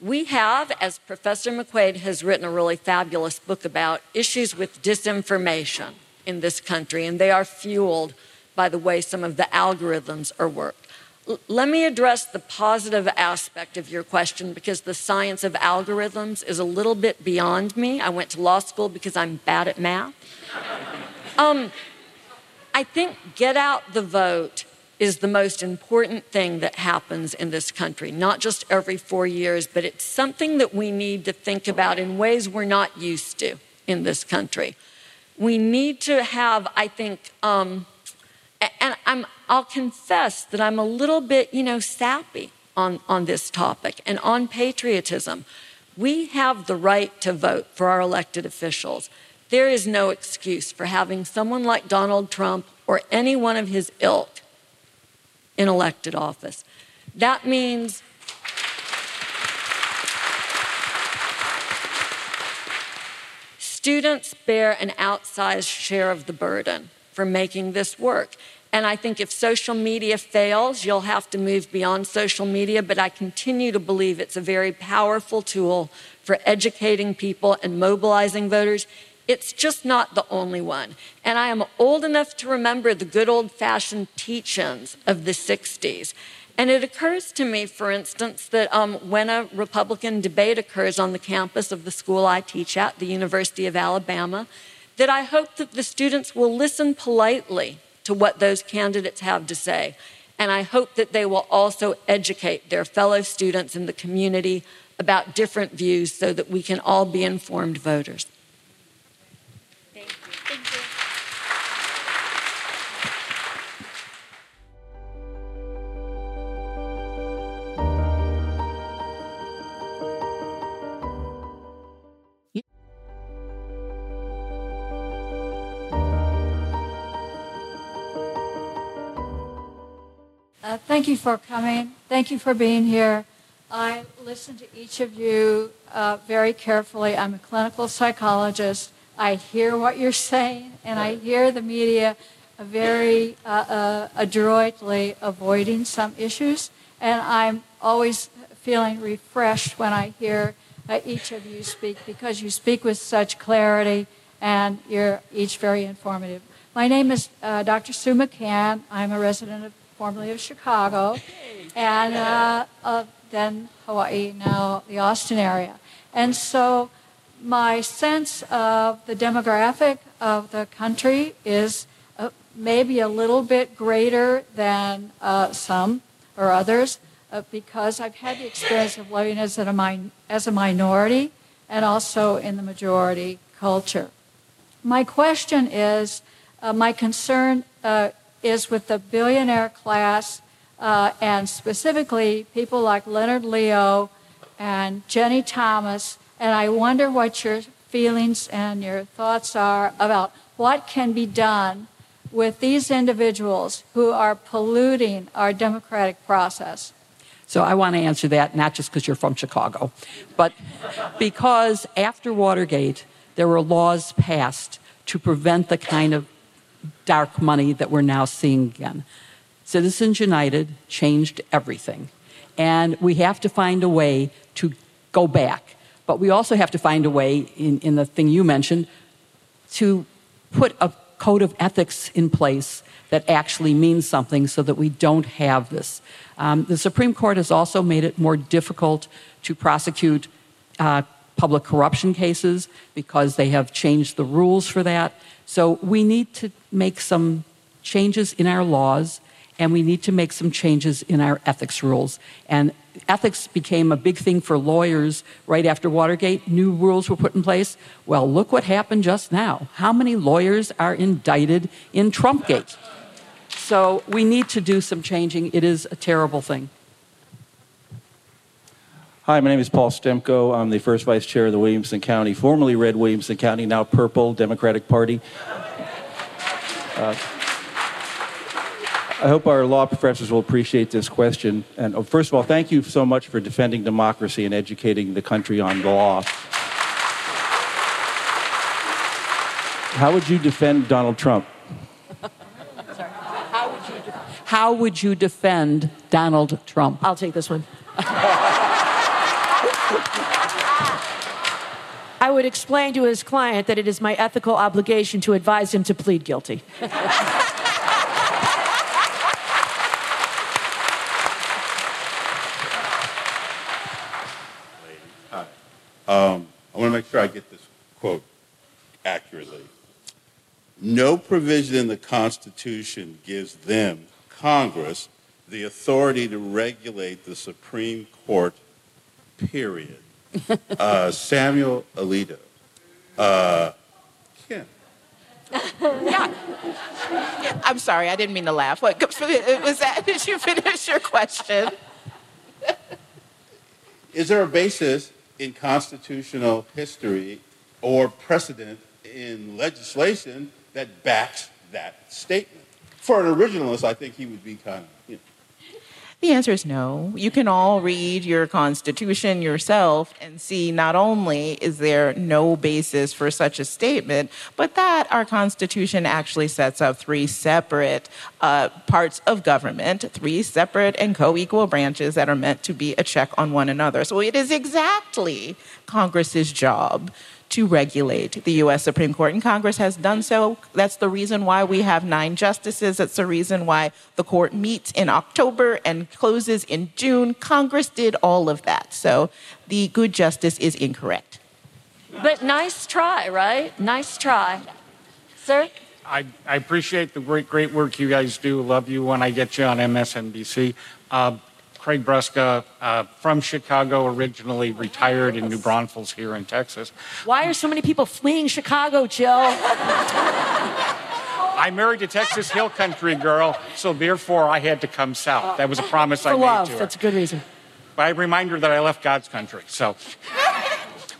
We have, as Professor McQuade has written a really fabulous book about, issues with disinformation in this country, and they are fueled by the way some of the algorithms are worked. L- let me address the positive aspect of your question because the science of algorithms is a little bit beyond me. I went to law school because I'm bad at math. Um, I think get out the vote is the most important thing that happens in this country, not just every four years, but it's something that we need to think about in ways we're not used to in this country. We need to have, I think, um, and I'm, I'll confess that I'm a little bit, you know, sappy on, on this topic and on patriotism. We have the right to vote for our elected officials. There is no excuse for having someone like Donald Trump or any one of his ilk in elected office. That means students bear an outsized share of the burden for making this work. And I think if social media fails, you'll have to move beyond social media. But I continue to believe it's a very powerful tool for educating people and mobilizing voters. It's just not the only one. And I am old enough to remember the good old fashioned teach ins of the 60s. And it occurs to me, for instance, that um, when a Republican debate occurs on the campus of the school I teach at, the University of Alabama, that I hope that the students will listen politely to what those candidates have to say. And I hope that they will also educate their fellow students in the community about different views so that we can all be informed voters. Uh, thank you for coming. Thank you for being here. I listen to each of you uh, very carefully. I'm a clinical psychologist. I hear what you're saying, and I hear the media very uh, uh, adroitly avoiding some issues. And I'm always feeling refreshed when I hear uh, each of you speak because you speak with such clarity and you're each very informative. My name is uh, Dr. Sue McCann. I'm a resident of formerly of Chicago, and uh, then Hawaii, now the Austin area. And so my sense of the demographic of the country is uh, maybe a little bit greater than uh, some or others uh, because I've had the experience of living as a, min- as a minority and also in the majority culture. My question is, uh, my concern is with the billionaire class uh, and specifically people like Leonard Leo and Ginni Thomas. And I wonder what your feelings and your thoughts are about what can be done with these individuals who are polluting our democratic process. So I want to answer that not just because you're from Chicago, but because after Watergate, there were laws passed to prevent the kind of dark money that we're now seeing again. Citizens United changed everything. And we have to find a way to go back. But we also have to find a way, in, in the thing you mentioned, to put a code of ethics in place that actually means something so that we don't have this. Um, the Supreme Court has also made it more difficult to prosecute uh, public corruption cases because they have changed the rules for that. So we need to make some changes in our laws and we need to make some changes in our ethics rules. And ethics became a big thing for lawyers right after Watergate. New rules were put in place. Well, look what happened just now. How many lawyers are indicted in Trumpgate? So we need to do some changing. It is a terrible thing. Hi, my name is Paul Stemko. I'm the first vice chair of the Williamson County, formerly Red Williamson County, now Purple Democratic Party. Uh, I hope our law professors will appreciate this question. And oh, first of all, thank you so much for defending democracy and educating the country on the law. How would you defend Donald Trump? How would, you How would you defend Donald Trump? I'll take this one. [laughs] I would explain to his client that it is my ethical obligation to advise him to plead guilty. [laughs] Um, I want to make sure I get this quote accurately. No provision in the Constitution gives them Congress the authority to regulate the Supreme Court, period. [laughs] uh, Samuel Alito. Uh, Kim. yeah. [laughs] I'm sorry, I didn't mean to laugh. What [laughs] was that? Did you finish your question? Is there a basis in constitutional history or precedent in legislation that backs that statement? For an originalist, I think he would be kind of, you know, the answer is no. You can all read your Constitution yourself and see not only is there no basis for such a statement, but that our Constitution actually sets up three separate uh, parts of government, three separate and co equal branches that are meant to be a check on one another. So it is exactly Congress's job to regulate the U.S. Supreme Court, and Congress has done so. That's the reason why we have nine justices. That's the reason why the court meets in October and closes in June. Congress did all of that. So the good justice is incorrect. But nice try, right? Nice try. Sir? I, I appreciate the great, great work you guys do. Love you when I get you on MSNBC. Uh, Craig Brusca uh, from Chicago, originally retired in New Braunfels here in Texas. Why are so many people fleeing Chicago, Jill? [laughs] I married a Texas Hill Country girl, so therefore I had to come south. That was a promise For I made love, to her. that's a good reason. But I remind her that I left God's country. So,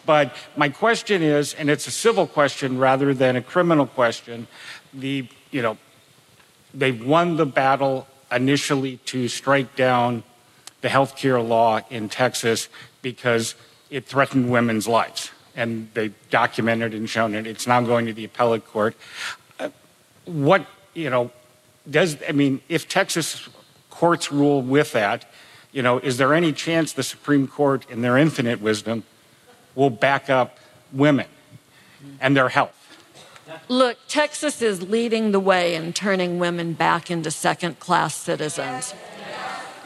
but my question is, and it's a civil question rather than a criminal question. The you know, they've won the battle initially to strike down the health care law in Texas because it threatened women's lives. And they documented and shown it. It's now going to the appellate court. Uh, what, you know, does, I mean, if Texas courts rule with that, you know, is there any chance the Supreme Court, in their infinite wisdom, will back up women and their health? Look, Texas is leading the way in turning women back into second class citizens.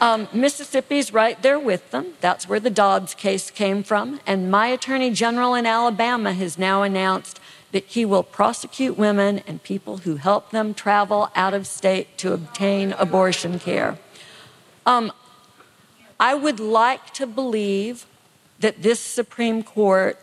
Um, Mississippi's right there with them. That's where the Dobbs case came from. And my attorney general in Alabama has now announced that he will prosecute women and people who help them travel out of state to obtain abortion care. Um, I would like to believe that this Supreme Court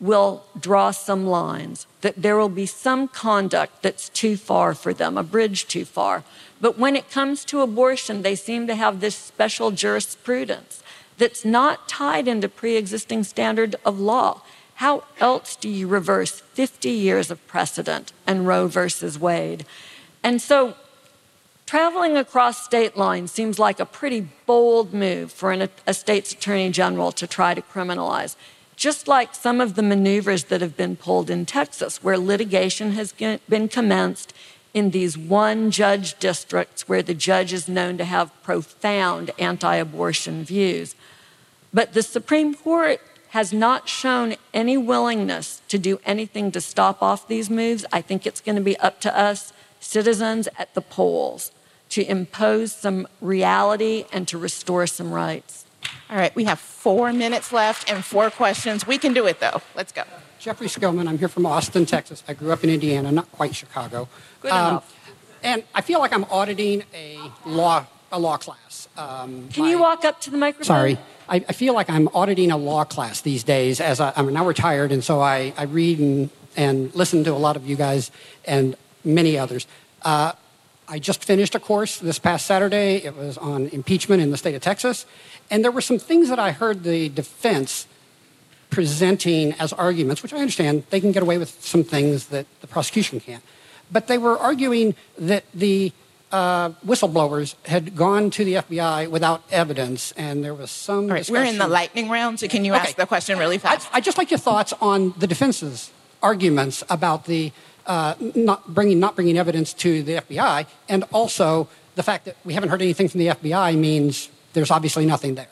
will draw some lines, that there will be some conduct that's too far for them, a bridge too far. But when it comes to abortion, they seem to have this special jurisprudence that's not tied into pre existing standard of law. How else do you reverse 50 years of precedent and Roe versus Wade? And so, traveling across state lines seems like a pretty bold move for an, a state's attorney general to try to criminalize just like some of the maneuvers that have been pulled in Texas, where litigation has been commenced in these one judge districts where the judge is known to have profound anti abortion views. But the Supreme Court has not shown any willingness to do anything to stop off these moves. I think it's going to be up to us, citizens at the polls, to impose some reality and to restore some rights. All right, we have four minutes left and four questions. We can do it though. Let's go. Jeffrey Skillman. I'm here from Austin, Texas. I grew up in Indiana, not quite Chicago. Good um, enough. And I feel like I'm auditing a law a law class. Um, Can my, you walk up to the microphone? Sorry. I, I, feel like I'm auditing a law class these days as I, am now retired, and so I, I read and, and listen to a lot of you guys and many others. Uh, I just finished a course this past Saturday. It was on impeachment in the state of Texas. And there were some things that I heard the defense presenting as arguments, which I understand they can get away with some things that the prosecution can't. But they were arguing that the uh, whistleblowers had gone to the FBI without evidence, and there was some. All right, discussion. we're in the lightning round, so can you okay. ask the question really fast? I, I just like your thoughts on the defense's arguments about the uh, not bringing not bringing evidence to the FBI, and also the fact that we haven't heard anything from the FBI means there's obviously nothing there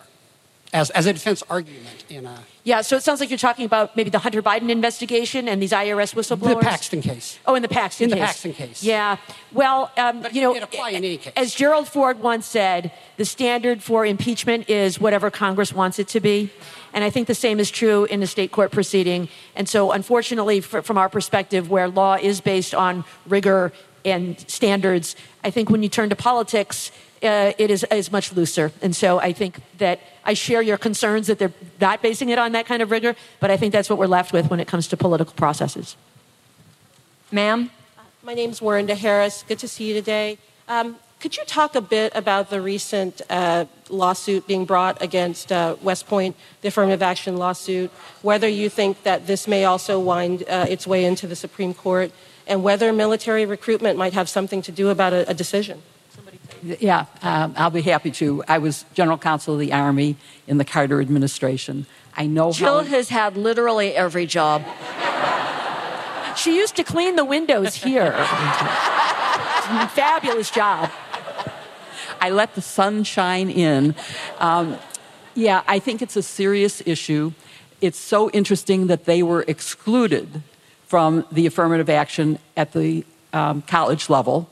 as, as a defense argument in a. Yeah, so it sounds like you're talking about maybe the Hunter Biden investigation and these IRS whistleblowers. The Paxton case. Oh, in the Paxton in case. In the Paxton case. Yeah. Well, um, but you know, it apply in any case. as Gerald Ford once said, the standard for impeachment is whatever Congress wants it to be. And I think the same is true in the state court proceeding. And so, unfortunately, for, from our perspective, where law is based on rigor and standards. I think when you turn to politics, uh, it is, is much looser. And so I think that I share your concerns that they're not basing it on that kind of rigor, but I think that's what we're left with when it comes to political processes. Ma'am? My name's Warinda Harris. Good to see you today. Um, could you talk a bit about the recent uh, lawsuit being brought against uh, West Point, the affirmative action lawsuit, whether you think that this may also wind uh, its way into the Supreme Court, and whether military recruitment might have something to do about a, a decision? Yeah, um, I'll be happy to. I was general counsel of the Army in the Carter administration. I know Jill how. has had literally every job. She used to clean the windows here. [laughs] Fabulous job. I let the sun shine in. Um, yeah, I think it's a serious issue. It's so interesting that they were excluded from the affirmative action at the um, college level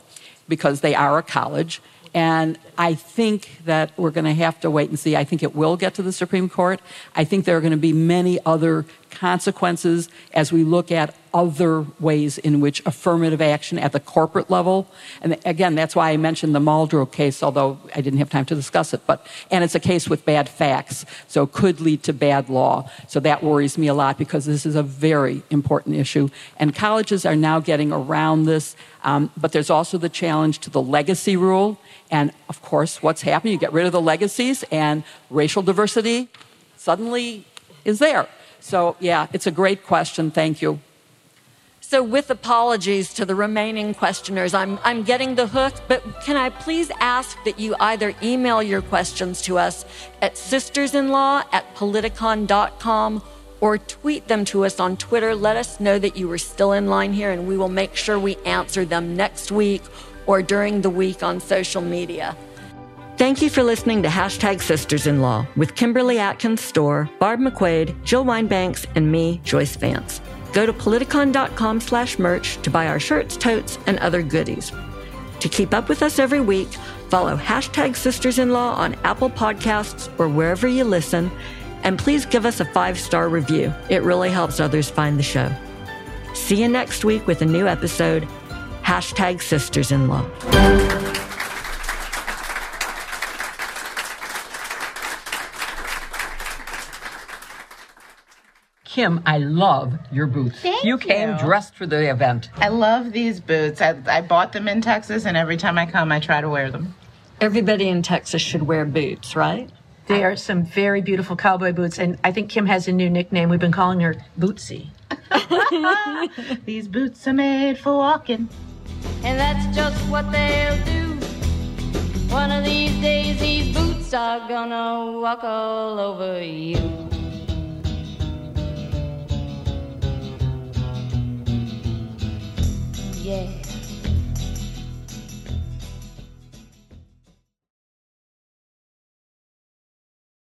because they are a college. And I think that we're going to have to wait and see. I think it will get to the Supreme Court. I think there are going to be many other consequences as we look at other ways in which affirmative action at the corporate level, and again, that's why I mentioned the Muldrow case, although I didn't have time to discuss it, but, and it's a case with bad facts, so could lead to bad law. So that worries me a lot because this is a very important issue. And colleges are now getting around this, um, but there's also the challenge to the legacy rule. And of course, what's happening? You get rid of the legacies, and racial diversity suddenly is there. So, yeah, it's a great question. Thank you. So, with apologies to the remaining questioners, I'm, I'm getting the hook, but can I please ask that you either email your questions to us at sistersinlaw at politicon.com or tweet them to us on Twitter. Let us know that you were still in line here, and we will make sure we answer them next week or during the week on social media. Thank you for listening to Hashtag Sisters in Law with Kimberly Atkins Stohr, Barb McQuade, Jill Wine-Banks, and me, Joyce Vance. Go to politicon.com slash merch to buy our shirts, totes, and other goodies. To keep up with us every week, follow hashtag Sisters in Law on Apple Podcasts or wherever you listen, and please give us a five star review. It really helps others find the show. See you next week with a new episode. Hashtag Sisters in Law. Kim, I love your boots. Thank you came you. dressed for the event. I love these boots. I, I bought them in Texas, and every time I come, I try to wear them. Everybody in Texas should wear boots, right? They are some very beautiful cowboy boots, and I think Kim has a new nickname. We've been calling her Bootsy. [laughs] These boots are made for walking. And that's just what they'll do. One of these days, these boots are gonna walk all over you. Yeah.